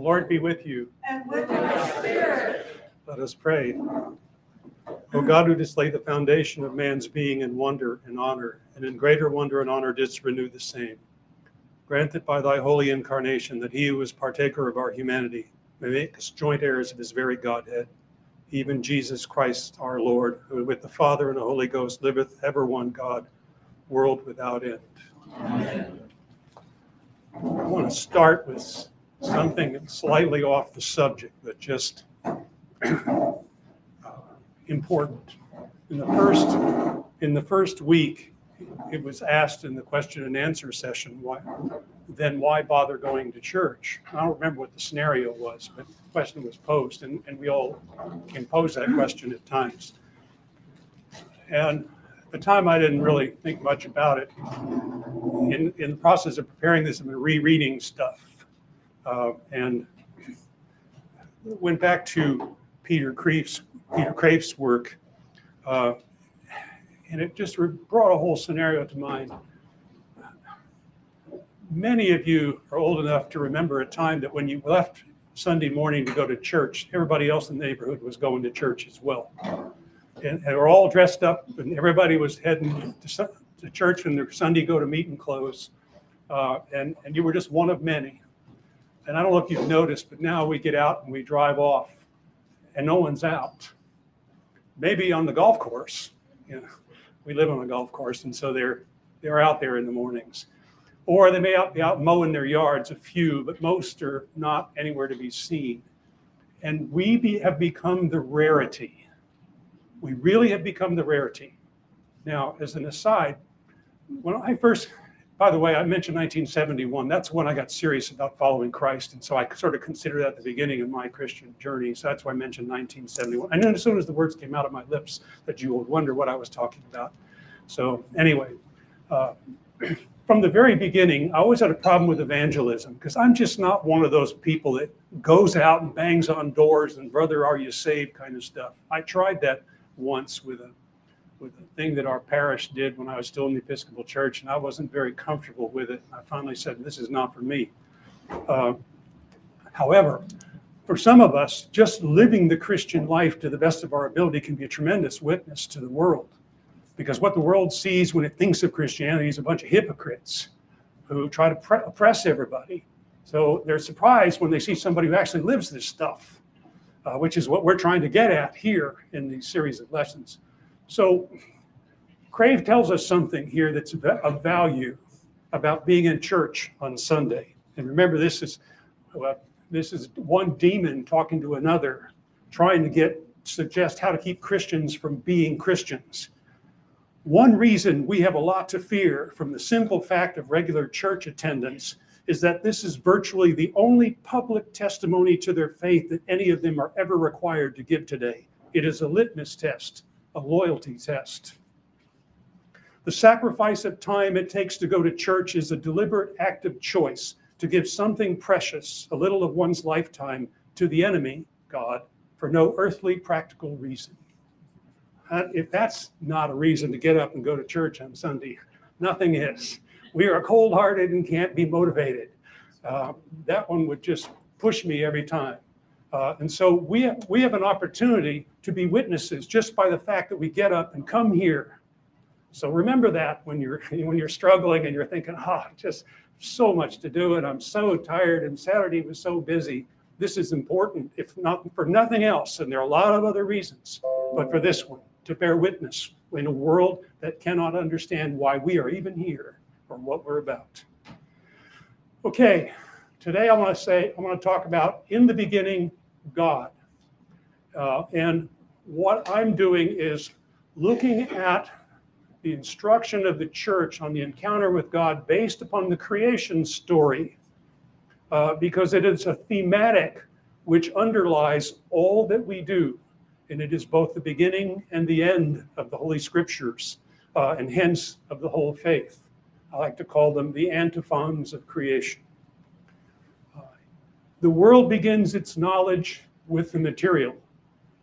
The Lord be with you. and with your spirit. Let us pray. O God, who didst lay the foundation of man's being in wonder and honor, and in greater wonder and honor didst renew the same, grant that by thy holy incarnation, that he who is partaker of our humanity may make us joint heirs of his very Godhead, even Jesus Christ our Lord, who with the Father and the Holy Ghost liveth ever one God, world without end. Amen. I want to start with something slightly off the subject, but just uh, important. In the first, in the first week, it was asked in the question and answer session, why, then why bother going to church? I don't remember what the scenario was, but the question was posed, and, and we all can pose that question at times. And at the time, I didn't really think much about it. In, in the process of preparing this, I've been rereading stuff. Uh, and went back to Peter Kreeft's, Peter Kreeft's work. Uh, and it just brought a whole scenario to mind. Many of you are old enough to remember a time that when you left Sunday morning to go to church, everybody else in the neighborhood was going to church as well. And they were all dressed up, and everybody was heading to, to church in their Sunday go to meeting clothes. Uh, and, and you were just one of many. And I don't know if you've noticed, but now we get out and we drive off, and no one's out. Maybe on the golf course. You know, we live on a golf course, and so they're they're out there in the mornings. Or they may be out mowing their yards, a few, but most are not anywhere to be seen. And we be, have become the rarity. We really have become the rarity. Now, as an aside, when I first by the way, I mentioned 1971. That's when I got serious about following Christ. And so I sort of consider that the beginning of my Christian journey. So that's why I mentioned 1971. And then as soon as the words came out of my lips, that you would wonder what I was talking about. So, anyway, uh, from the very beginning, I always had a problem with evangelism because I'm just not one of those people that goes out and bangs on doors and, brother, are you saved kind of stuff. I tried that once with a with the thing that our parish did when I was still in the Episcopal Church, and I wasn't very comfortable with it. I finally said, This is not for me. Uh, however, for some of us, just living the Christian life to the best of our ability can be a tremendous witness to the world. Because what the world sees when it thinks of Christianity is a bunch of hypocrites who try to pre- oppress everybody. So they're surprised when they see somebody who actually lives this stuff, uh, which is what we're trying to get at here in these series of lessons. So Kreeft tells us something here that's of value about being in church on Sunday. And remember, this is well, this is one demon talking to another, trying to get suggest how to keep Christians from being Christians. One reason we have a lot to fear from the simple fact of regular church attendance is that this is virtually the only public testimony to their faith that any of them are ever required to give today. It is a litmus test a loyalty test. The sacrifice of time it takes to go to church is a deliberate act of choice to give something precious, a little of one's lifetime, to the enemy, God, for no earthly practical reason. If that's not a reason to get up and go to church on Sunday, nothing is. We are cold hearted and can't be motivated. Uh, that one would just push me every time. Uh, and so we have, we have an opportunity to be witnesses just by the fact that we get up and come here. So remember that when you're when you're struggling and you're thinking, oh, just so much to do and I'm so tired and Saturday was so busy. This is important, if not for nothing else. And there are a lot of other reasons, but for this one, to bear witness in a world that cannot understand why we are even here or what we're about. Okay, today I want to say, I want to talk about in the beginning, God. Uh, and what I'm doing is looking at the instruction of the church on the encounter with God based upon the creation story, uh, because it is a thematic which underlies all that we do. And it is both the beginning and the end of the Holy Scriptures, uh, and hence of the whole faith. I like to call them the antiphons of creation. The world begins its knowledge with the material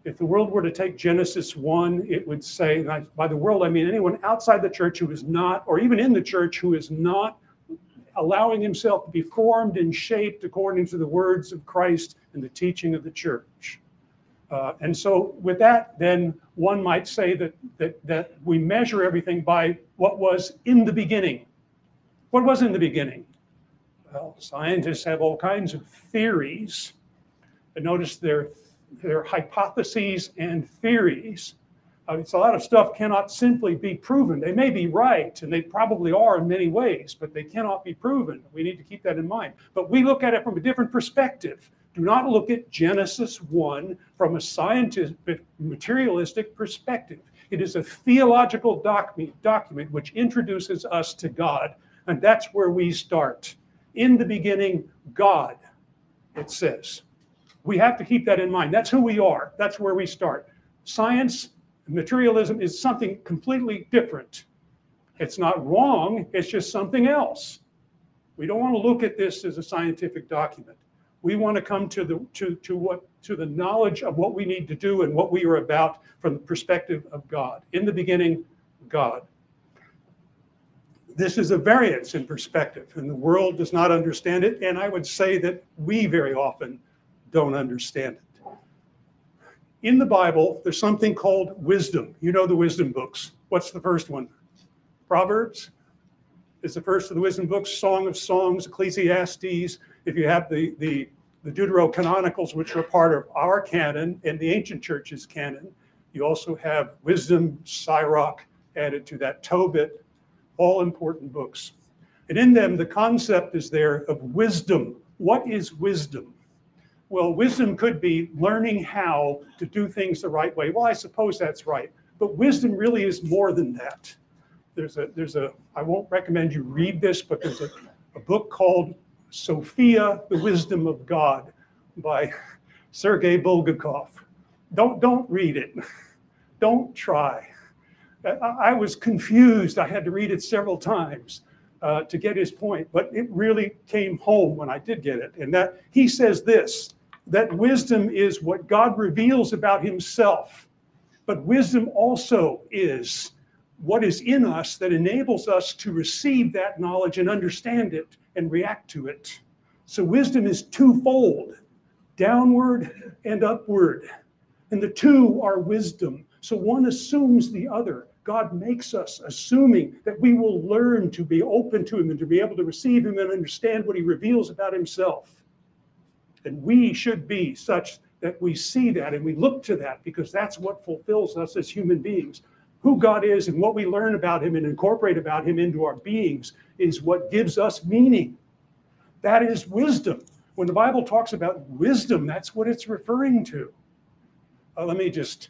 if the world were to take Genesis 1, it would say, by the world, I mean anyone outside the church who is not, or even in the church who is not allowing himself to be formed and shaped according to the words of Christ and the teaching of the church. Uh, and so, with that, then one might say that, that, that we measure everything by what was in the beginning. What was in the beginning? Scientists have all kinds of theories. And notice their, their hypotheses and theories. Uh, it's a lot of stuff cannot simply be proven. They may be right, and they probably are in many ways, but they cannot be proven. We need to keep that in mind. But we look at it from a different perspective. Do not look at Genesis 1 from a scientific, materialistic perspective. It is a theological document, document which introduces us to God, and that's where we start. In the beginning, God, it says. We have to keep that in mind. That's who we are, that's where we start. Science, materialism is something completely different. It's not wrong, it's just something else. We don't want to look at this as a scientific document we want to come to the to to what to the knowledge of what we need to do and what we are about from the perspective of God. In the beginning, God. This is a variance in perspective, and the world does not understand it. And I would say that we very often don't understand it. In the Bible, there's something called wisdom. You know the wisdom books. What's the first one? Proverbs is the first of the wisdom books, Song of Songs, Ecclesiastes, if you have the, the, the Deuterocanonicals, which are part of our canon and the ancient church's canon, you also have Wisdom, Sirach added to that, Tobit, all important books. And in them, the concept is there of wisdom. What is wisdom? Well, wisdom could be learning how to do things the right way. Well, I suppose that's right. But wisdom really is more than that. There's a, there's a, I won't recommend you read this, but there's a, a book called Sophia, the Wisdom of God by Sergei Bulgakov. Don't, don't read it. Don't try. I, was confused. I had to read it several times uh, to get his point, but it really came home when I did get it. And that he says this that wisdom is what God reveals about himself, but wisdom also is what is in us that enables us to receive that knowledge and understand it and react to it. So wisdom is twofold downward and upward. And the two are wisdom. So one assumes the other. God makes us assuming that we will learn to be open to Him and to be able to receive Him and understand what He reveals about Himself. And we should be such that we see that and we look to that because that's what fulfills us as human beings who God is and what we learn about Him and incorporate about Him into our beings is what gives us meaning. That is wisdom. When the Bible talks about wisdom, that's what it's referring to. Uh, let me just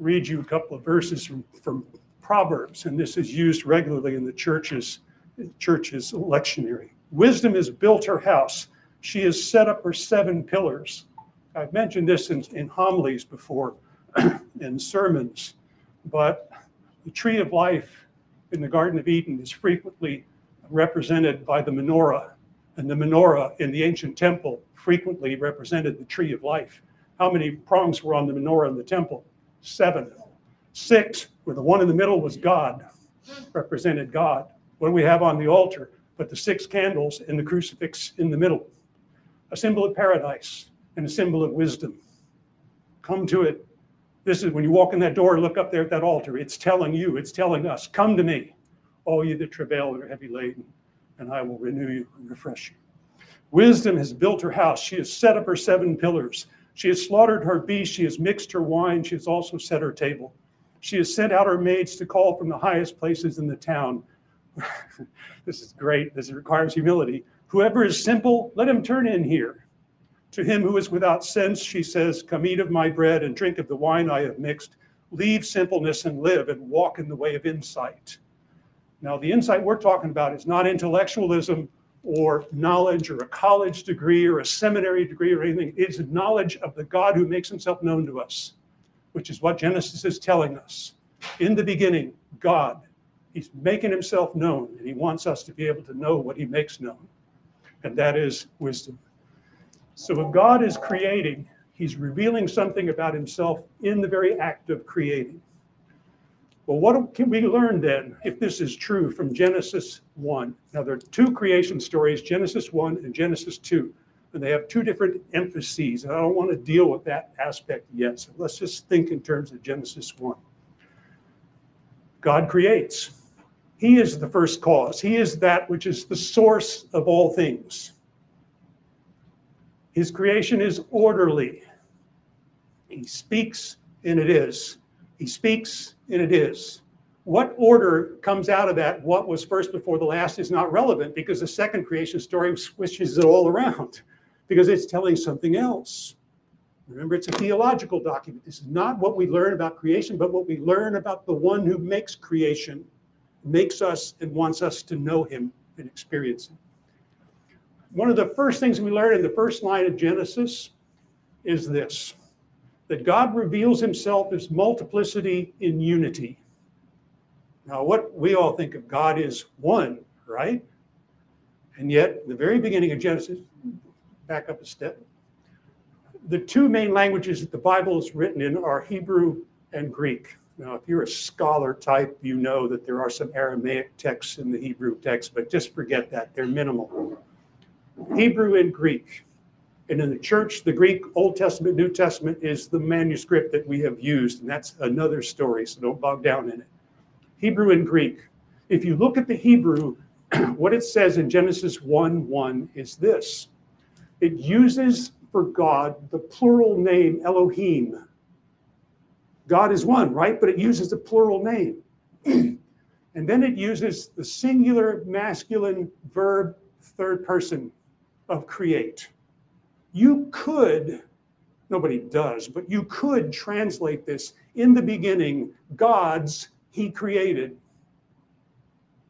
read you a couple of verses from, from Proverbs, and this is used regularly in the church's, church's lectionary. Wisdom has built her house. She has set up her seven pillars. I've mentioned this in, in homilies before, in sermons. But the tree of life in the Garden of Eden is frequently represented by the menorah. And the menorah in the ancient temple frequently represented the tree of life. How many prongs were on the menorah in the temple? Seven. Six, where the one in the middle was God, represented God. What do we have on the altar? But the six candles and the crucifix in the middle. A symbol of paradise and a symbol of wisdom. Come to it this is when you walk in that door, look up there at that altar. It's telling you, it's telling us, come to me, all you that travail and are heavy laden, and I will renew you and refresh you. Wisdom has built her house. She has set up her seven pillars. She has slaughtered her beast, She has mixed her wine. She has also set her table. She has sent out her maids to call from the highest places in the town. this is great. This requires humility. Whoever is simple, let him turn in here. To him who is without sense, she says, Come eat of my bread and drink of the wine I have mixed. Leave simpleness and live and walk in the way of insight. Now, the insight we're talking about is not intellectualism or knowledge or a college degree or a seminary degree or anything. It's knowledge of the God who makes himself known to us, which is what Genesis is telling us. In the beginning, God, he's making himself known, and he wants us to be able to know what he makes known. And that is wisdom. So if God is creating, he's revealing something about himself in the very act of creating. Well, what can we learn then if this is true from Genesis 1? Now, there are two creation stories Genesis 1 and Genesis 2, and they have two different emphases. And I don't want to deal with that aspect yet. So let's just think in terms of Genesis 1. God creates, He is the first cause, He is that which is the source of all things. His creation is orderly. He speaks, and it is. He speaks, and it is. What order comes out of that, what was first before the last, is not relevant because the second creation story switches it all around because it's telling something else. Remember, it's a theological document. This is not what we learn about creation, but what we learn about the one who makes creation, makes us, and wants us to know him and experience him. One of the first things we learn in the first line of Genesis is this that God reveals himself as multiplicity in unity. Now, what we all think of God is one, right? And yet, the very beginning of Genesis, back up a step, the two main languages that the Bible is written in are Hebrew and Greek. Now, if you're a scholar type, you know that there are some Aramaic texts in the Hebrew text, but just forget that. They're minimal. Hebrew and Greek. And in the church, the Greek Old Testament, New Testament is the manuscript that we have used, and that's another story, so don't bog down in it. Hebrew and Greek. If you look at the Hebrew, what it says in Genesis 1 1 is this it uses for God the plural name Elohim. God is one, right? But it uses the plural name. and then it uses the singular masculine verb third person of create. You could, nobody does, but you could translate this in the beginning, God's he created.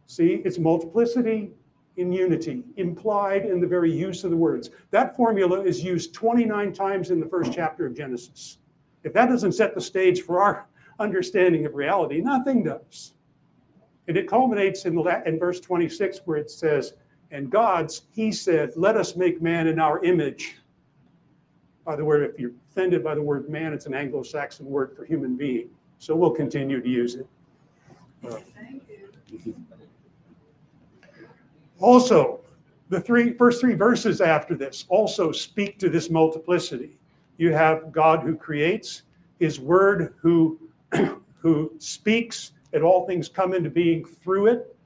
See, it's multiplicity in unity, implied in the very use of the words. That formula is used 29 times in the first chapter of Genesis. If that doesn't set the stage for our understanding of reality, nothing does. And it culminates in, in verse 26 where it says, And God's, he said, Let us make man in our image. By the word, if you're offended by the word man, it's an Anglo Saxon word for human being. So we'll continue to use it. Thank you. Also, the three first three verses after this also speak to this multiplicity. You have God who creates, his word who who speaks, and all things come into being through it.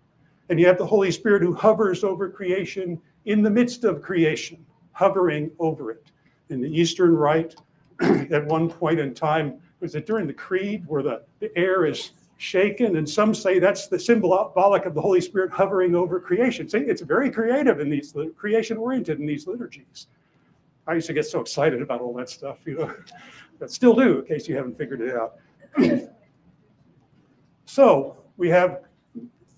And you have the Holy Spirit who hovers over creation in the midst of creation, hovering over it. In the Eastern Rite, at one point in time, was it during the Creed where the, the air is shaken, and some say that's the symbolic of the Holy Spirit hovering over creation. See, it's very creative in these creation oriented in these liturgies. I used to get so excited about all that stuff, you know, but still do, in case you haven't figured it out. so we have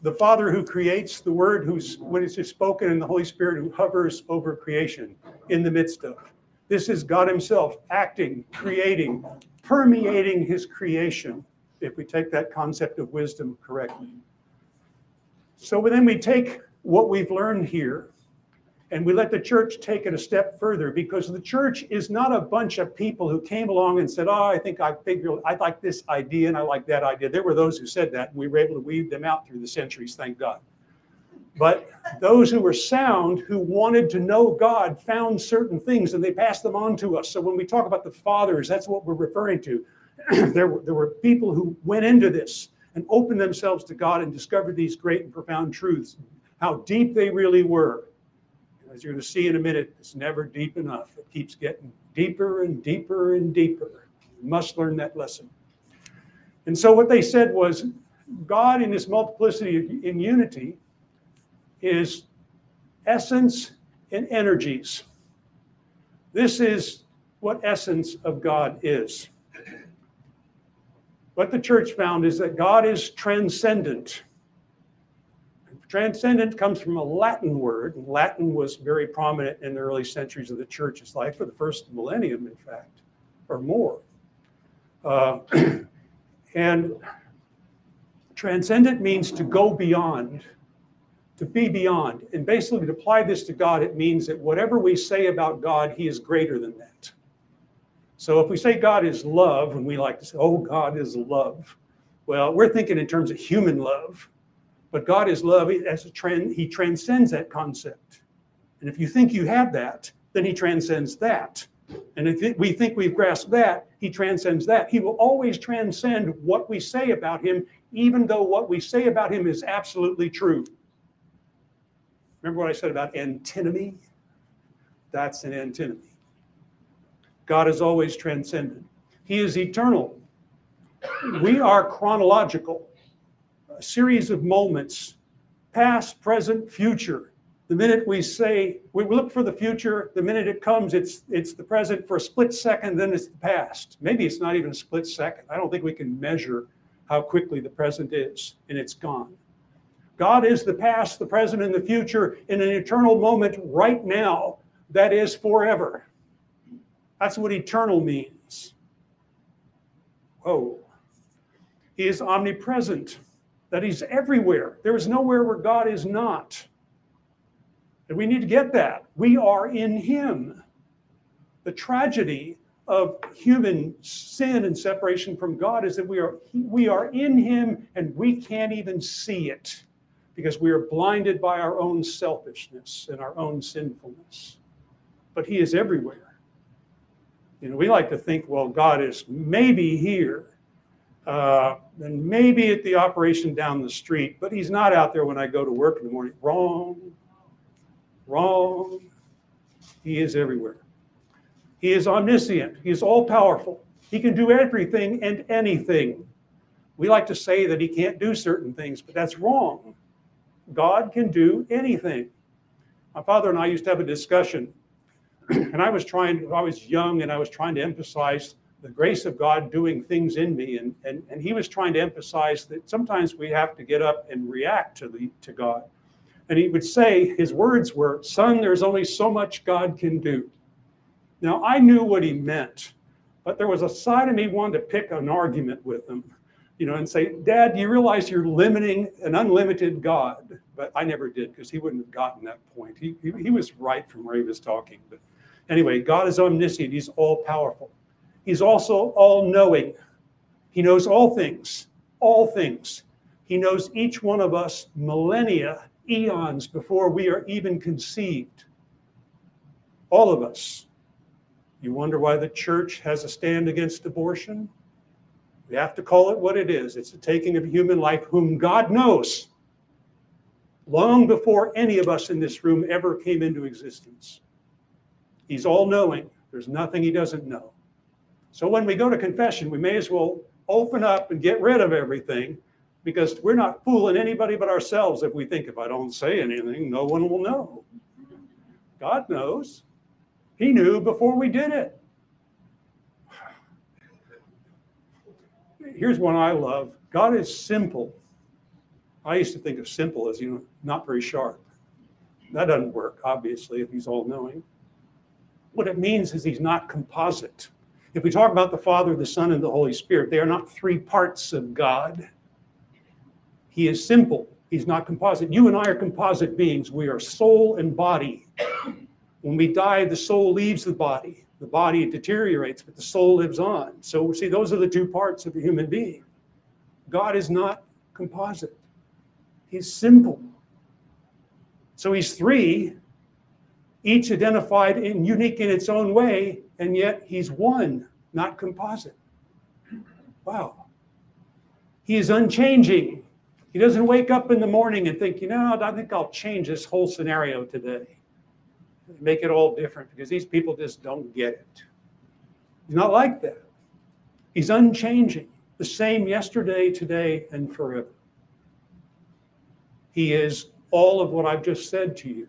the Father who creates, the Word who's when it's spoken, and the Holy Spirit who hovers over creation in the midst of. This is God Himself acting, creating, permeating His creation if we take that concept of wisdom correctly. So then we take what we've learned here and we let the church take it a step further because the church is not a bunch of people who came along and said, Oh, I think I figure I like this idea and I like that idea. There were those who said that, and we were able to weed them out through the centuries, thank God. But those who were sound, who wanted to know God, found certain things and they passed them on to us. So when we talk about the fathers, that's what we're referring to. there, were, there were people who went into this and opened themselves to God and discovered these great and profound truths, how deep they really were. As you're going to see in a minute, it's never deep enough. It keeps getting deeper and deeper and deeper. You must learn that lesson. And so what they said was God in this multiplicity in unity is essence and energies. This is what essence of God is. What the church found is that God is transcendent. Transcendent comes from a Latin word. Latin was very prominent in the early centuries of the church's life, for the first millennium, in fact, or more. Uh, and transcendent means to go beyond, to be beyond. And basically, to apply this to God, it means that whatever we say about God, He is greater than that. So if we say God is love, and we like to say, oh, God is love, Well, we're thinking in terms of human love, but God is love as a trend. He transcends that concept. And if you think you have that, then He transcends that. And if we think we've grasped that, He transcends that. He will always transcend what we say about Him, even though what we say about Him is absolutely true. Remember what I said about antinomy? That's an antinomy. God is always transcendent. He is eternal. We are chronological, a series of moments, past, present, future. The minute we say, we look for the future, the minute it comes, it's, it's the present for a split second, then it's the past. Maybe it's not even a split second. I don't think we can measure how quickly the present is, and it's gone. God is the past, the present, and the future in an eternal moment right now that is forever. That's what eternal means. Oh, He is omnipresent, that He's everywhere. There is nowhere where God is not. And we need to get that. We are in Him. The tragedy of human sin and separation from God is that we are, we are in Him and we can't even see it because we are blinded by our own selfishness and our own sinfulness. But He is everywhere. You know, we like to think, well, God is maybe here, uh, and maybe at the operation down the street, but He's not out there when I go to work in the morning. Wrong. Wrong. He is everywhere. He is omniscient. He is all powerful. He can do everything and anything. We like to say that he can't do certain things, but that's wrong. God can do anything. My father and I used to have a discussion, and I was trying, I was young and I was trying to emphasize the grace of God doing things in me. And, and, and he was trying to emphasize that sometimes we have to get up and react to, the, to God. And he would say, his words were, Son, there's only so much God can do. Now, I knew what he meant, but there was a side of me wanted to pick an argument with him, you know, and say, Dad, do you realize you're limiting an unlimited God? But I never did because he wouldn't have gotten that point. He, he, he was right from where he was talking. But anyway, God is omniscient, He's all powerful. He's also all knowing. He knows all things, all things. He knows each one of us millennia eons before we are even conceived. All of us. You wonder why the church has a stand against abortion? We have to call it what it is it's the taking of human life, whom God knows long before any of us in this room ever came into existence. He's all knowing, there's nothing he doesn't know. So when we go to confession, we may as well open up and get rid of everything because we're not fooling anybody but ourselves if we think if I don't say anything, no one will know. God knows. He knew before we did it. Here's one I love God is simple. I used to think of simple as, you know, not very sharp. That doesn't work, obviously, if he's all knowing. What it means is he's not composite. If we talk about the Father, the Son, and the Holy Spirit, they are not three parts of God. He is simple. He's not composite. You and I are composite beings. We are soul and body. When we die, the soul leaves the body. The body deteriorates, but the soul lives on. So, see, those are the two parts of a human being. God is not composite, He's simple. So, He's three, each identified and unique in its own way, and yet He's one, not composite. Wow. He is unchanging. He doesn't wake up in the morning and think, you know, I think I'll change this whole scenario today. Make it all different because these people just don't get it. He's not like that. He's unchanging, the same yesterday, today, and forever. He is all of what I've just said to you.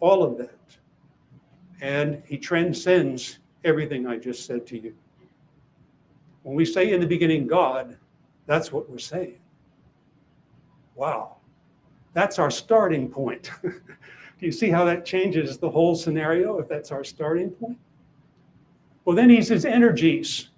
All of that. And he transcends everything I just said to you. When we say in the beginning God, that's what we're saying. Wow. That's our starting point. Do you see how that changes the whole scenario if that's our starting point? Well, then he says energies,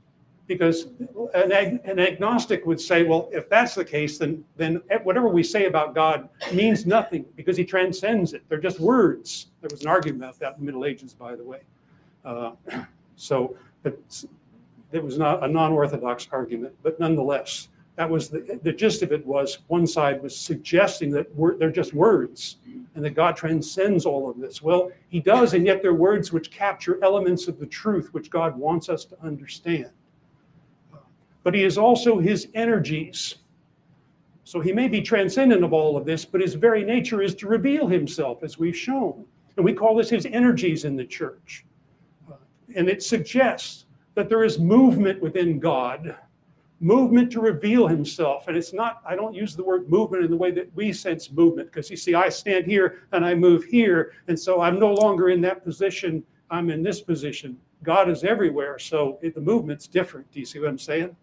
because an, ag- an agnostic would say, well, if that's the case, then, then whatever we say about God means nothing because he transcends it. They're just words. There was an argument about that in the Middle Ages, by the way. Uh, so, it was not a non orthodox argument, but nonetheless, That was the, the gist of it was one side was suggesting that they're just words and that God transcends all of this. Well, he does, and yet they're words which capture elements of the truth which God wants us to understand. But he is also his energies. So he may be transcendent of all of this, but his very nature is to reveal himself, as we've shown. And we call this his energies in the church. And it suggests that there is movement within God movement to reveal himself. And it's not, I don't use the word movement in the way that we sense movement, because you see, I stand here and I move here. And so I'm no longer in that position, I'm in this position. God is everywhere. So it, the movement's different. Do you see what I'm saying?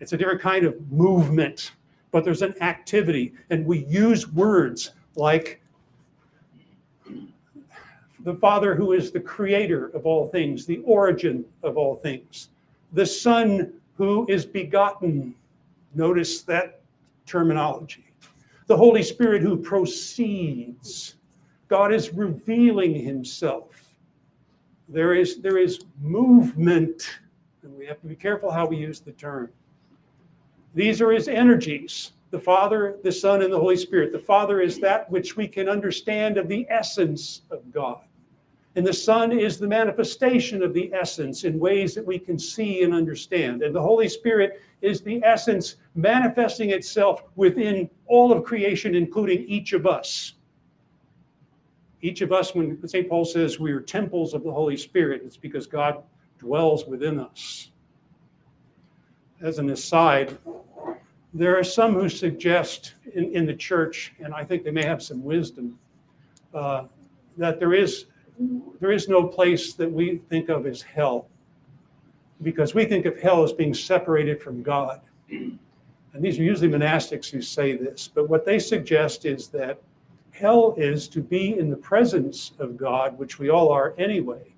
It's a different kind of movement, but there's an activity. And we use words like the Father who is the creator of all things, the origin of all things, the Son who is begotten. Notice that terminology. The Holy Spirit who proceeds. God is revealing himself. There is, there is movement, and we have to be careful how we use the term. These are his energies the Father, the Son, and the Holy Spirit. The Father is that which we can understand of the essence of God. And the Son is the manifestation of the essence in ways that we can see and understand. And the Holy Spirit is the essence manifesting itself within all of creation, including each of us. Each of us, when St. Paul says we are temples of the Holy Spirit, it's because God dwells within us. As an aside, there are some who suggest in, in the church, and I think they may have some wisdom, uh, that there is there is no place that we think of as hell because we think of hell as being separated from God. And these are usually monastics who say this, but what they suggest is that hell is to be in the presence of God, which we all are anyway,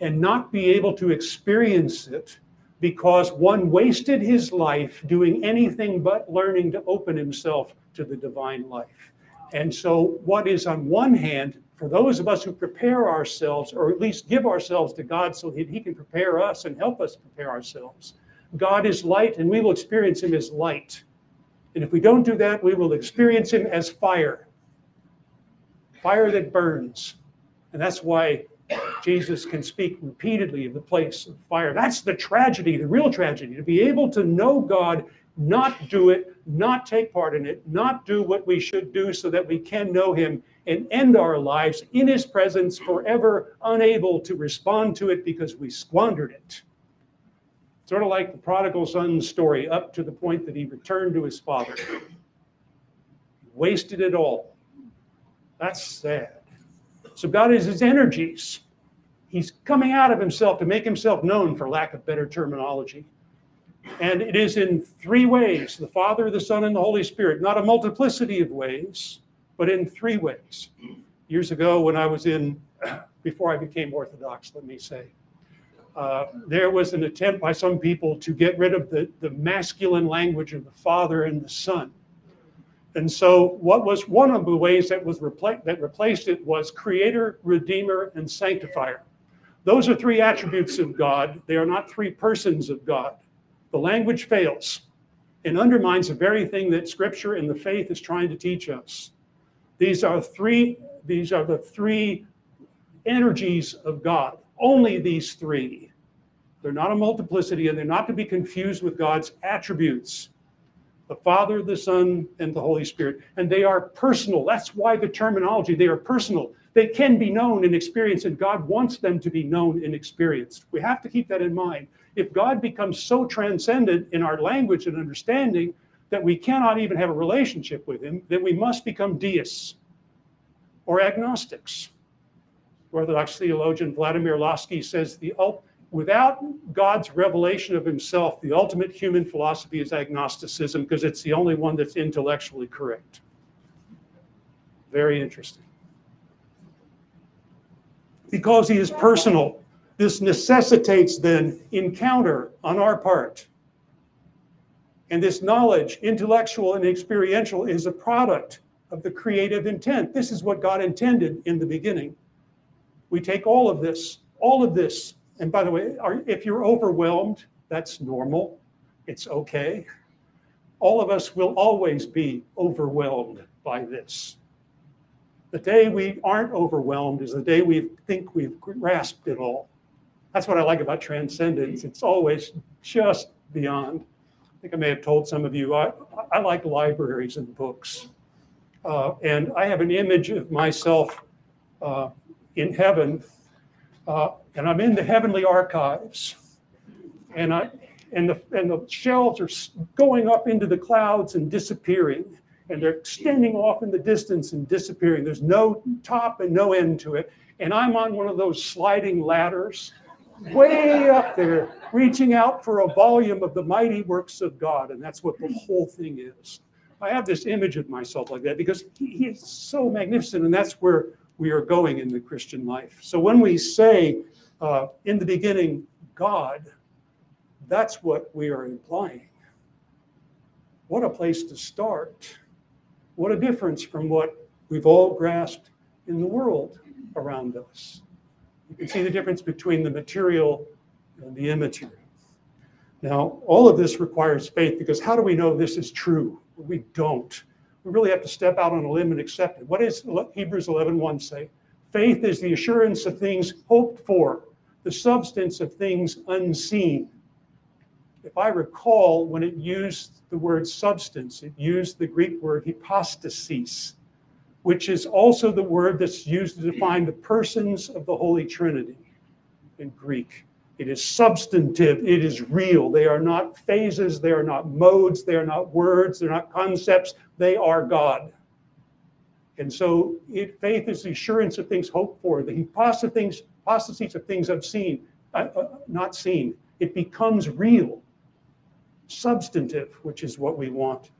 and not be able to experience it because one wasted his life doing anything but learning to open himself to the divine life. And so, what is on one hand for those of us who prepare ourselves, or at least give ourselves to God so that He can prepare us and help us prepare ourselves. God is light, and we will experience Him as light. And if we don't do that, we will experience Him as fire fire that burns. And that's why Jesus can speak repeatedly of the place of fire. That's the tragedy, the real tragedy, to be able to know God, not do it, not take part in it, not do what we should do so that we can know Him and end our lives in his presence forever, unable to respond to it because we squandered it. Sort of like the prodigal son story, up to the point that he returned to his father. Wasted it all. That's sad. So God is his energies. He's coming out of himself to make himself known, for lack of better terminology. And it is in three ways the Father, the Son, and the Holy Spirit, not a multiplicity of ways but in three ways. Years ago, when I was in, before I became Orthodox, let me say, uh, there was an attempt by some people to get rid of the, the masculine language of the Father and the Son. And so, what was one of the ways that was repla- that replaced it was Creator, Redeemer, and Sanctifier. Those are three attributes of God. They are not three persons of God. The language fails and undermines the very thing that Scripture and the faith is trying to teach us. These are three, these are the three energies of God. Only these three. They're not a multiplicity and they're not to be confused with God's attributes the Father, the Son, and the Holy Spirit. And they are personal. That's why the terminology, they are personal. They can be known and experienced, and God wants them to be known and experienced. We have to keep that in mind. If God becomes so transcendent in our language and understanding that we cannot even have a relationship with him, then we must become deists or agnostics. Orthodox theologian Vladimir Lossky says the without God's revelation of himself, the ultimate human philosophy is agnosticism because it's the only one that's intellectually correct. Very interesting. Because he is personal, this necessitates then encounter on our part and this knowledge, intellectual and experiential, is a product of the creative intent. This is what God intended in the beginning. We take all of this, all of this, and by the way, are, if you're overwhelmed, that's normal. It's okay. all of us will always be overwhelmed by this. The day we aren't overwhelmed is the day we think we've grasped it all. That's what I like about transcendence. It's always just beyond. I think I may have told some of you, I, I like libraries and books. Uh, and I have an image of myself uh, in heaven, uh, and I'm in the heavenly archives. And I, and the, and the shells are going up into the clouds and disappearing and they're extending off in the distance and disappearing. There's no top and no end to it. And I'm on one of those sliding ladders, way up there, reaching out for a volume of the mighty works of God. And that's what the whole thing is. I have this image of myself like that because he, he is so magnificent, and that's where we are going in the Christian life. So when we say, uh, in the beginning, God, that's what we are implying. What a place to start. What a difference from what we've all grasped in the world around us. You can see the difference between the material and the immaterial. Now, all of this requires faith because how do we know this is true? We don't. We really have to step out on a limb and accept it. What does Hebrews 11 1 say? Faith is the assurance of things hoped for, the substance of things unseen if I recall, when it used the word substance, it used the Greek word hypostasis, which is also the word that's used to define the persons of the Holy Trinity in Greek. It is substantive, it is real. They are not phases, they are not modes, they are not words, they're not concepts, they are God. And so it, faith is the assurance of things hoped for, the hypostasis of things I've seen, uh, uh, not seen. It becomes real substantive, which is what we want.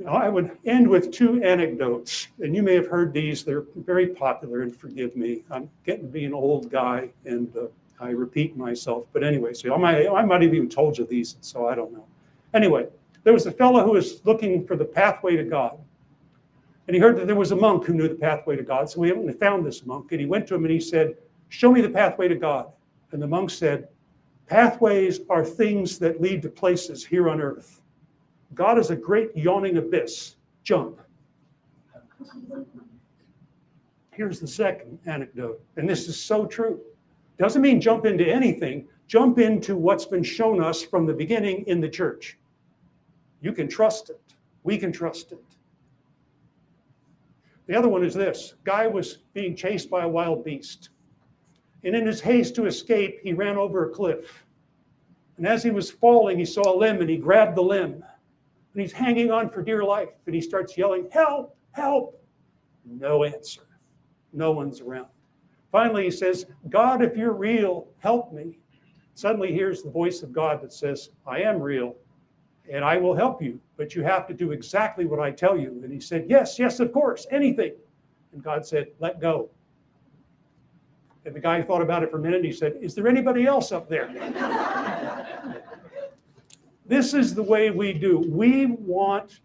Now, I would end with two anecdotes, and you may have heard these. They're very popular, and forgive me. I'm getting to be an old guy, and uh, I repeat myself. But anyway, so I might, I might have even told you these, so I don't know. Anyway, there was a fellow who was looking for the pathway to God. And he heard that there was a monk who knew the pathway to God. So he went and found this monk, and he went to him and he said, Show me the pathway to God. And the monk said, Pathways are things that lead to places here on earth. God is a great yawning abyss. Jump. Here's the second anecdote, and this is so true. Doesn't mean jump into anything, jump into what's been shown us from the beginning in the church. You can trust it. We can trust it. The other one is this guy was being chased by a wild beast. And in his haste to escape, he ran over a cliff. And as he was falling, he saw a limb and he grabbed the limb. And he's hanging on for dear life. And he starts yelling, Help, help. No answer. No one's around. Finally, he says, God, if you're real, help me. Suddenly, hears the voice of God that says, I am real and I will help you, but you have to do exactly what I tell you. And he said, Yes, yes, of course, anything. And God said, Let go. And the guy thought about it for a minute and he said, Is there anybody else up there? this is the way we do. We want,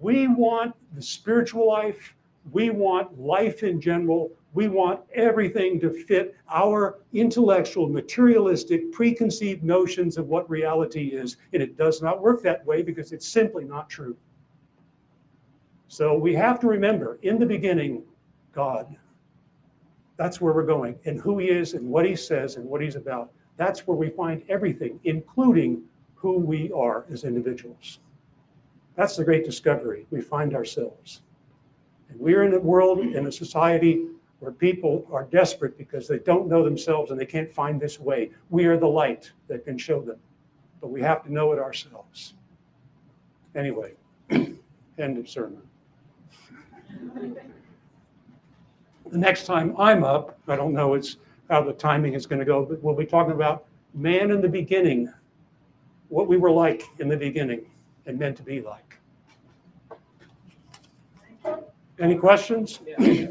we want the spiritual life, we want life in general, we want everything to fit our intellectual, materialistic, preconceived notions of what reality is. And it does not work that way because it's simply not true. So we have to remember in the beginning, God. That's where we're going. And who he is and what he says and what he's about. That's where we find everything, including who we are as individuals. That's the great discovery. We find ourselves. And we're in a world, in a society where people are desperate because they don't know themselves and they can't find this way. We are the light that can show them, but we have to know it ourselves. Anyway, end of sermon the next time I'm up, I don't know it's how the timing is going to go, but we'll be talking about man in the beginning, what we were like in the beginning and meant to be like. Any questions? Yeah,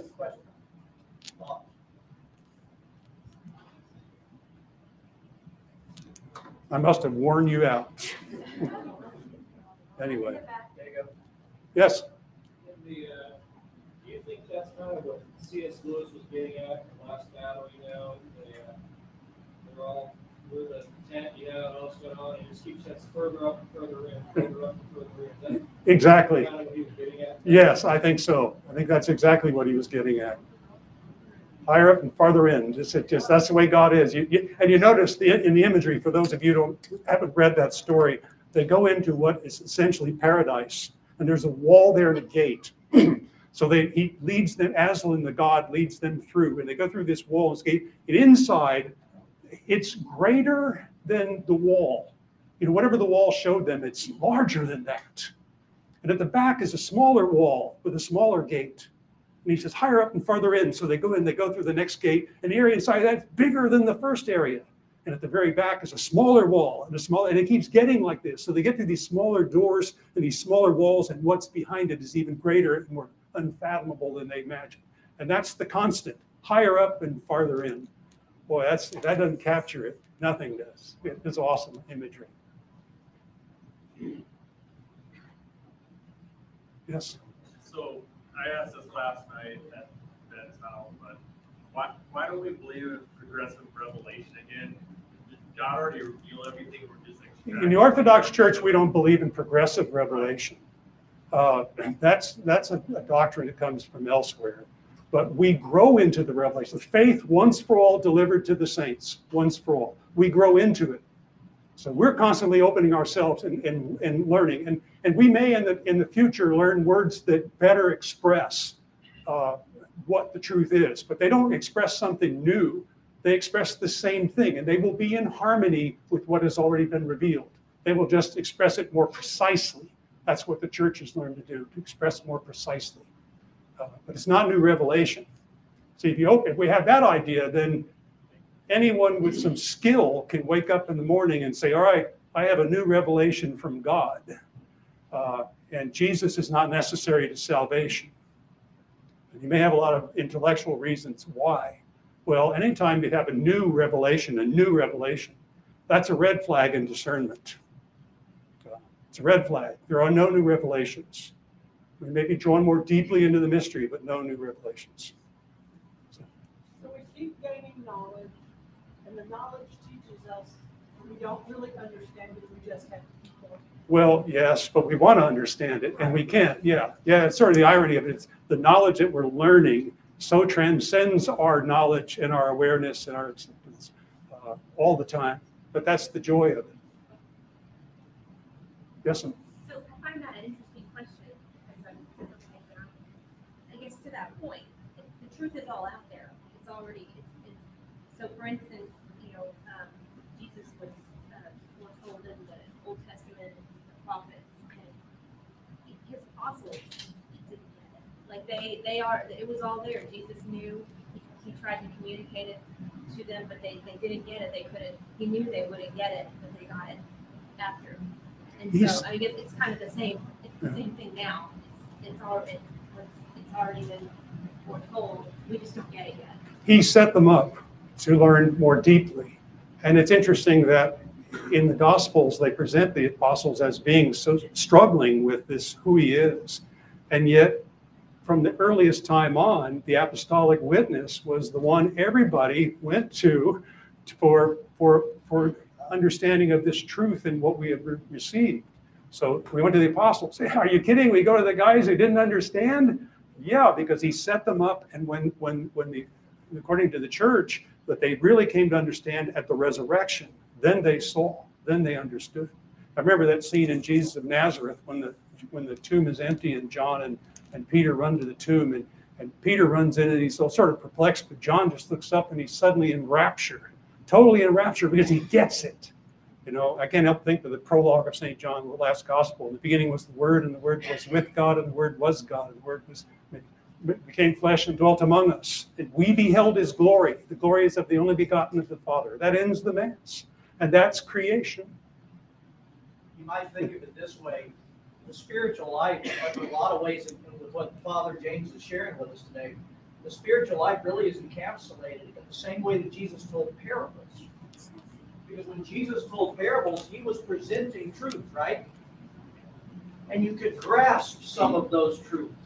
I must have worn you out. anyway, There you go. yes. The, uh, do you think that's kind of what C.S. Lewis was getting at in the last battle, you know, they, uh, they're all, with the tent, you know, and all going on it just keeps further up and further in, further up and further in. Is Exactly. kind of what he was getting at? Yes, I think so. I think that's exactly what he was getting at. Higher up and farther in, just, it just, that's the way God is. You, you, and you notice the, in the imagery, for those of you who don't, haven't read that story, they go into what is essentially paradise. And there's a wall there and a gate. so they, he leads them, Aslan, the God, leads them through. And they go through this wall, this gate. And inside, it's greater than the wall. You know, whatever the wall showed them, it's larger than that. And at the back is a smaller wall with a smaller gate. And he says, higher up and farther in. So they go in, they go through the next gate, the area inside that's bigger than the first area. And at the very back is a smaller wall and a smaller, and it keeps getting like this. So they get through these smaller doors and these smaller walls, and what's behind it is even greater and more unfathomable than they imagine. And that's the constant, higher up and farther in. Boy, that's if that doesn't capture it. Nothing does. It's awesome imagery. Yes. So I asked this last night at Ben's house, but why, why don't we believe in progressive revelation again? Did God already reveal everything, we're just In the Orthodox Church, we don't believe in progressive revelation. Uh, That's, that's a a doctrine that comes from elsewhere. But we grow into the revelation. Faith once for all delivered to the saints, once for all. We grow into it. So we're constantly opening ourselves and, and, and learning. And, and we may in the, in the future learn words that better express uh, what the truth is, but they don't express something new. They express the same thing, and they will be in harmony with what has already been revealed. They will just express it more precisely. That's what the church has learned to do, to express more precisely. But it's not new revelation. See, if you open, if we have that idea, then anyone with some skill can wake up in the morning and say, "All right, I have a new revelation from God," uh, and Jesus is not necessary to salvation. And you may have a lot of intellectual reasons why. Well, anytime you have a new revelation, a new revelation, that's a red flag in discernment. It's a red flag. There are no new revelations. We may be drawn more deeply into the mystery, but no new revelations. So we keep gaining knowledge, and the knowledge teaches us, we don't really understand it, we just have to keep going. Well, yes, but we want to understand it, and we can't. Yeah, yeah. It's sort of the irony of it. It's the knowledge that we're learning so transcends our knowledge and our awareness and our acceptance uh, all the time. But that's the joy of it. Yes, ma'am? So I find that an interesting question, because I'm, because I'm like, um, I guess to that point, the truth is all out there. It's already, it's, it's, so for instance, you know, um, Jesus was, uh, foretold in the Old Testament, the prophets, and his apostles didn't get it. Like they, they are, it was all there. Jesus knew, he, he tried to communicate it to them, but they, they didn't get it. They couldn't, he knew they wouldn't get it, but they got it after. And He's- so, I mean, it- it's kind of the same, it's the same thing now. It's, it's already, it's, it's already been he set them up to learn more deeply. And it's interesting that in the Gospels, they present the apostles as being so struggling with this who he is. And yet, from the earliest time on, the apostolic witness was the one everybody went to for, for, for understanding of this truth and what we have received. So we went to the apostles. Say, Are you kidding? We go to the guys who didn't understand? Yeah, because he set them up. And when, when, when the, according to the church, that they really came to understand at the resurrection, then they saw, then they understood. I remember that scene in Jesus of Nazareth when the, when the tomb is empty and John and, and Peter run to the tomb and, and Peter runs in and he's so sort of perplexed, but John just looks up and he's suddenly in rapture, totally in rapture because he gets it. You know, I can't help think of the prologue of St. John, the last gospel. In the beginning was the Word, and the Word was with God, and the Word was God, and the Word was became flesh and dwelt among us. And we beheld his glory. The glory is of the only begotten of the Father. That ends the Mass. And that's creation. you might think of it this way, the spiritual life, in a lot of ways, with what Father James is sharing with us today, the spiritual life really is encapsulated in the same way that Jesus told parables. Because when Jesus told parables, he was presenting truth, right? And you could grasp some of those truths.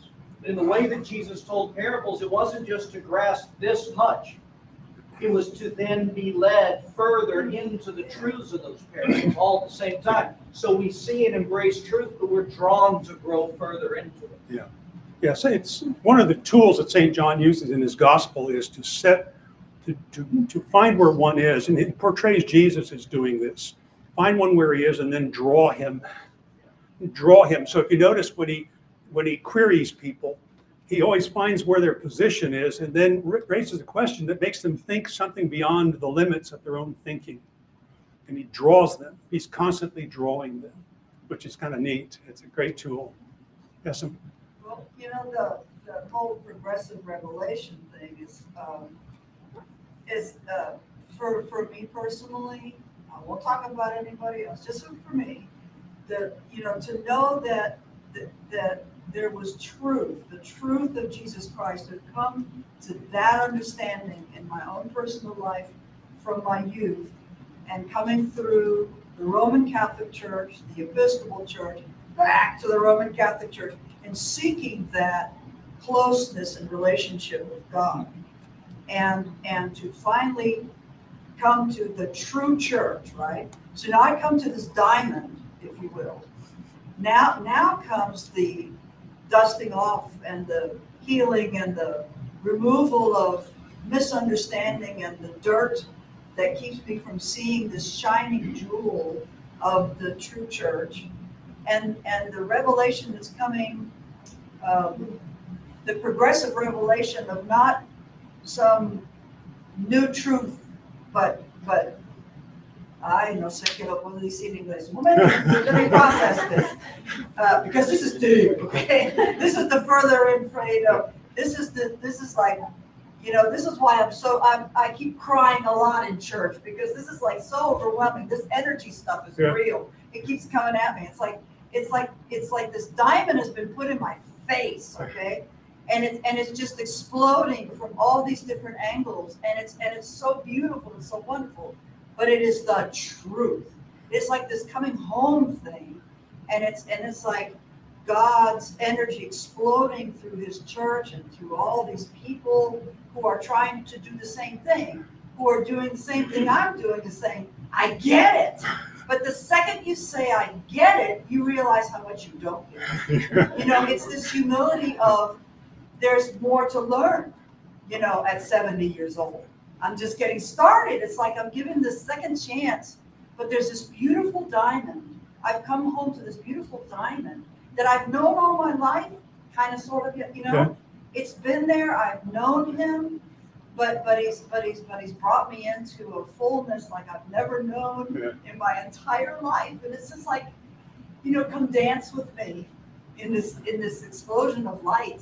In the way that Jesus told parables, it wasn't just to grasp this much. It was to then be led further into the truths of those parables all at the same time. So we see and embrace truth, but we're drawn to grow further into it. Yeah. Yes, it's, one of the tools that St. John uses in his gospel is to set, to, to, to find where one is, and it portrays Jesus as doing this. Find one where he is and then draw him, draw him. So if you notice when he, when he queries people, he always finds where their position is and then ra- raises a question that makes them think something beyond the limits of their own thinking. And he draws them. He's constantly drawing them, which is kind of neat. It's a great tool. Yes, Well, you know, the, the whole progressive revelation thing is, um, is, uh, for, for me personally, I won't talk about anybody else, just for me, that, you know, to know that, that, that there was truth, the truth of Jesus Christ had come to that understanding in my own personal life from my youth and coming through the Roman Catholic Church, the Episcopal Church, back to the Roman Catholic Church, and seeking that closeness and relationship with God. And, and to finally come to the true church, right? So now I come to this diamond, if you will. Now, now comes the dusting off and the healing and the removal of misunderstanding and the dirt that keeps me from seeing this shining jewel of the true church. And, and the revelation that's coming, um, the progressive revelation of not some new truth, but, but, ay, no sé qué lo puedo decir en inglés. Un momento, let me process this. Uh, because this is deep, okay? This is the further in Fredo. This is the, this is like, you know, this is why I'm so, I'm, I keep crying a lot in church because this is like so overwhelming. This energy stuff is Yeah. real. It keeps coming at me. It's like, it's like, it's like this diamond has been put in my face, okay? And it, and it's just exploding from all these different angles and it's, and it's so beautiful and so wonderful. But it is the truth. It's like this coming home thing. And it's, and it's like God's energy exploding through his church and through all these people who are trying to do the same thing, who are doing the same thing I'm doing, is saying, I get it. But the second you say, I get it, you realize how much you don't get. You know, it's this humility of there's more to learn, you know, at 70 years old. I'm just getting started. It's like I'm given this second chance, but there's this beautiful diamond. I've come home to this beautiful diamond that I've known all my life, kind of sort of, you know. Okay. It's been there. I've known him, but but he's but he's but he's brought me into a fullness like I've never known Yeah. in my entire life. And it's just like, you know, come dance with me in this in this explosion of light.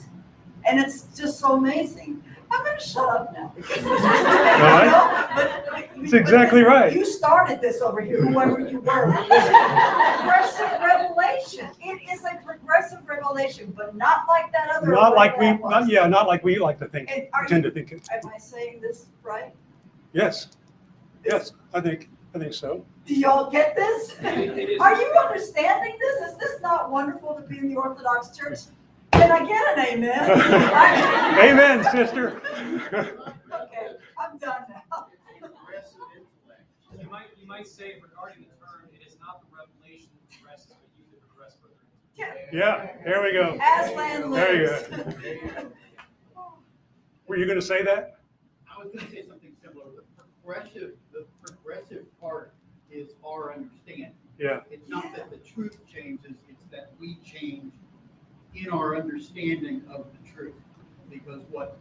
And it's just so amazing. I'm gonna shut up now because this is, you but- but- That's exactly but right. You started this over here, whoever you were. It's a progressive revelation. It is a progressive revelation, but not like that other. Not like we, not, yeah, not like we like to think, And are tend you, to think. it. am I saying this right? Yes, yes, I think, I think so. Do y'all get this? It- it is- Are you understanding this? Is this not wonderful to be in the Orthodox Church? Can I get an amen? Amen, sister. Okay, I'm done now. You might, you might say regarding the term, it is not the revelation that progresses, but you that progress further. Yeah, there we go. Aslan There you lives. Were you gonna say that? I was gonna say something similar. The progressive, the progressive part is our understanding. Yeah, It's not that the truth changes, it's that we change in our understanding of the truth. Because what,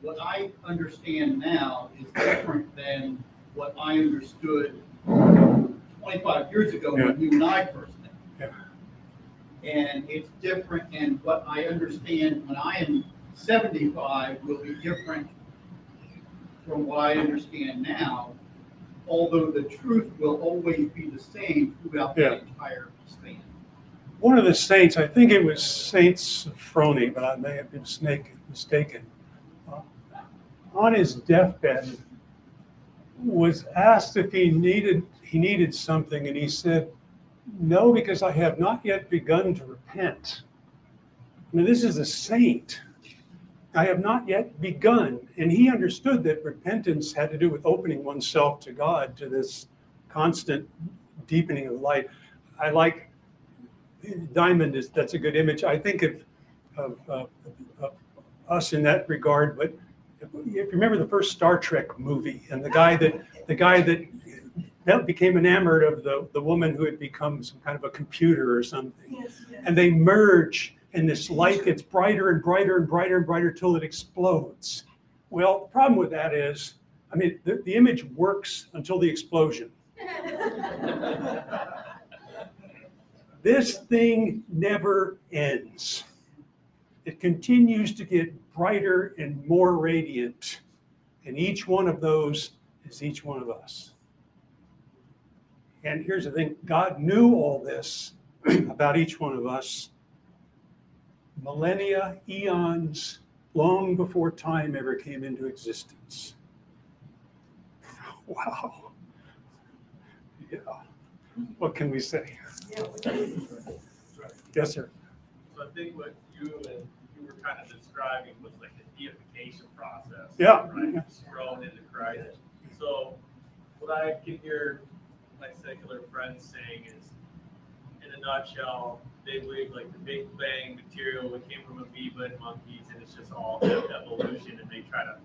what I understand now is different than what I understood twenty-five years ago when you and I first met. And it's different, and what I understand when I am seventy-five will be different from what I understand now, although the truth will always be the same throughout Yeah. the entire span. One of the saints, I think it was Saint Sophrony, but I may have been mistaken. uh, On his deathbed, was asked if he needed, he needed something, and he said, no, because I have not yet begun to repent. I mean, this is a saint. I have not yet begun. And he understood that repentance had to do with opening oneself to God, to this constant deepening of light. I like diamond is that's a good image. I think of of, uh, of us in that regard. But if you remember the first Star Trek movie and the guy that the guy that that became enamored of the, the woman who had become some kind of a computer or something. Yes, yes. And they merge and this light gets brighter and brighter and brighter and brighter till it explodes. Well, the problem with that is, I mean, the, the image works until the explosion. This thing never ends. It continues to get brighter and more radiant. And each one of those is each one of us. And here's the thing God knew all this about each one of us millennia, eons, long before time ever came into existence. Wow. Yeah. What can we say? Yes, sir. So I think what you and you were kind of describing was like the deification process. Yeah. Right, just into Christ. So what I can hear my secular friends saying is, in a nutshell, they believe like the Big Bang material it came from amoeba and monkeys, and it's just all evolution, and they try to,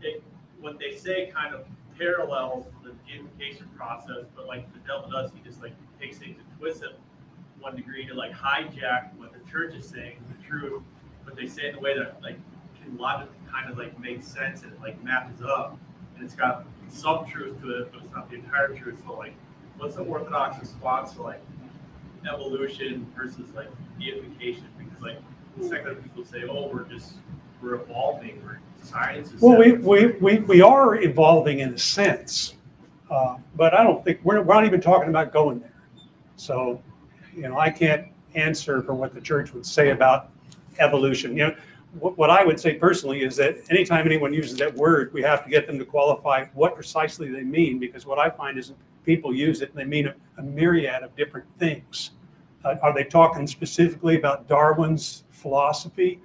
it, what they say kind of parallels the deification process, but like the devil does, he just like takes things and twists them one degree to like hijack what the church is saying, the truth, but they say it in a way that like can logically kind of like make sense and it like matches up, and it's got some truth to it, but it's not the entire truth. So like, what's the orthodox response to like evolution versus like deification? Because like secular people say, oh, we're just we're evolving, we're science is. Well, we, we, we, we are evolving in a sense, uh, but I don't think, we're, we're not even talking about going there. So, you know, I can't answer for what the church would say about evolution. You know, what, what I would say personally is that anytime anyone uses that word, we have to get them to qualify what precisely they mean, because what I find is people use it and they mean a, a myriad of different things. Uh, are they talking specifically about Darwin's philosophy?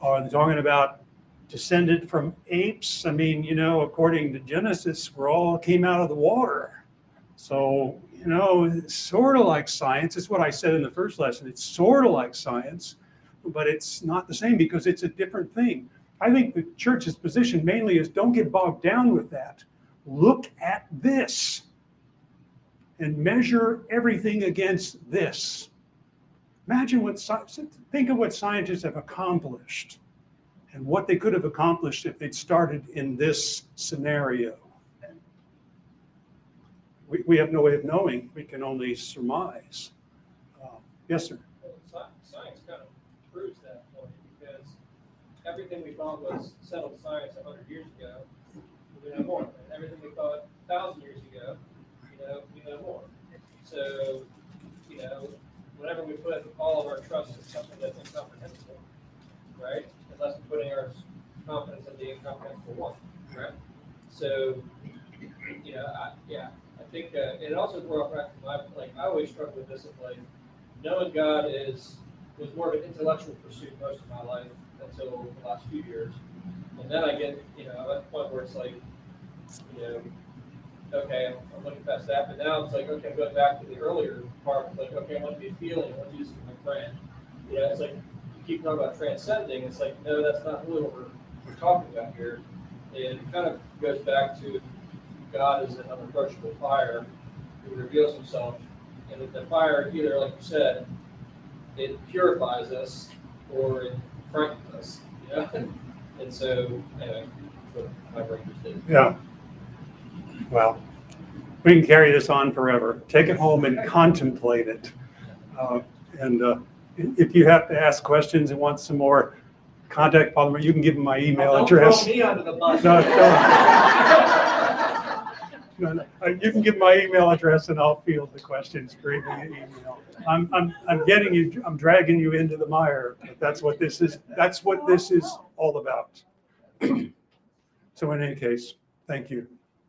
Are they talking about descended from apes. I mean, you know, according to Genesis, we're all came out of the water. So, you know, it's sort of like science. It's what I said in the first lesson. It's sort of like science, but it's not the same because it's a different thing. I think the church's position mainly is don't get bogged down with that. Look at this and measure everything against this. Imagine what, think of what scientists have accomplished and what they could have accomplished if they'd started in this scenario. We, we have no way of knowing. We can only surmise. Uh, yes, sir. Science kind of proves that point because everything we thought was settled science a hundred years ago, we know more. And everything we thought thousand years ago, you know, we know more. So, you know, whenever we put all of our trust in something that's incomprehensible, right? Unless we're putting our confidence in the incomprehensible one, right? So, you know, I, yeah, think, uh, it also brought back to my, like, I always struggle with like, knowing God is, was more of an intellectual pursuit most of my life until the last few years. And then I get, you know, at the point where it's like, you know, okay, I'm, I'm looking past that, but now it's like, okay, I'm going back to the earlier part, like, okay, I want to be feeling, I want to be my friend. You know, it's like, you keep talking about transcending, it's like, no, that's not really what we're, we're talking about here. And it kind of goes back to God is an unapproachable fire who reveals himself. And the fire, either, like you said, it purifies us or it frightens us, you know? And so, anyway, my did. Yeah. Well, we can carry this on forever. Take it home and contemplate it. Uh, and uh, if you have to ask questions and want some more contact Father, you can give him my email Don't address. throw me under the bus. No, Uh, You can give my email address and I'll field the questions you via email. I'm, I'm, I'm getting you, I'm dragging you into the mire. but That's what this is, that's what this is all about. So in any case, thank you.